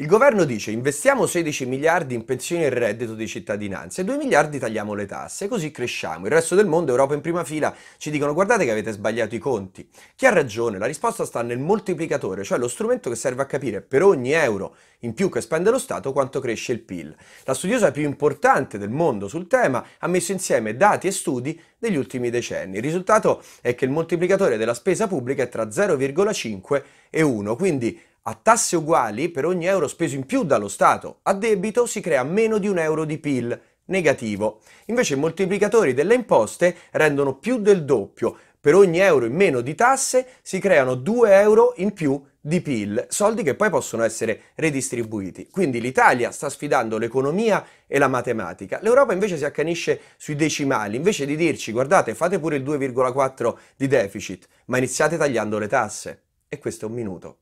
Il governo dice investiamo 16 miliardi in pensioni e reddito di cittadinanza e 2 miliardi tagliamo le tasse, così cresciamo. Il resto del mondo, Europa in prima fila, ci dicono guardate che avete sbagliato i conti. Chi ha ragione? La risposta sta nel moltiplicatore, cioè lo strumento che serve a capire per ogni euro in più che spende lo Stato quanto cresce il PIL. La studiosa più importante del mondo sul tema ha messo insieme dati e studi degli ultimi decenni. Il risultato è che il moltiplicatore della spesa pubblica è tra 0,5 e 1, quindi a tasse uguali, per ogni euro speso in più dallo Stato a debito si crea meno di un euro di PIL negativo. Invece i moltiplicatori delle imposte rendono più del doppio. Per ogni euro in meno di tasse si creano 2 euro in più di PIL, soldi che poi possono essere redistribuiti. Quindi l'Italia sta sfidando l'economia e la matematica. L'Europa invece si accanisce sui decimali, invece di dirci guardate fate pure il 2,4 di deficit, ma iniziate tagliando le tasse. E questo è un minuto.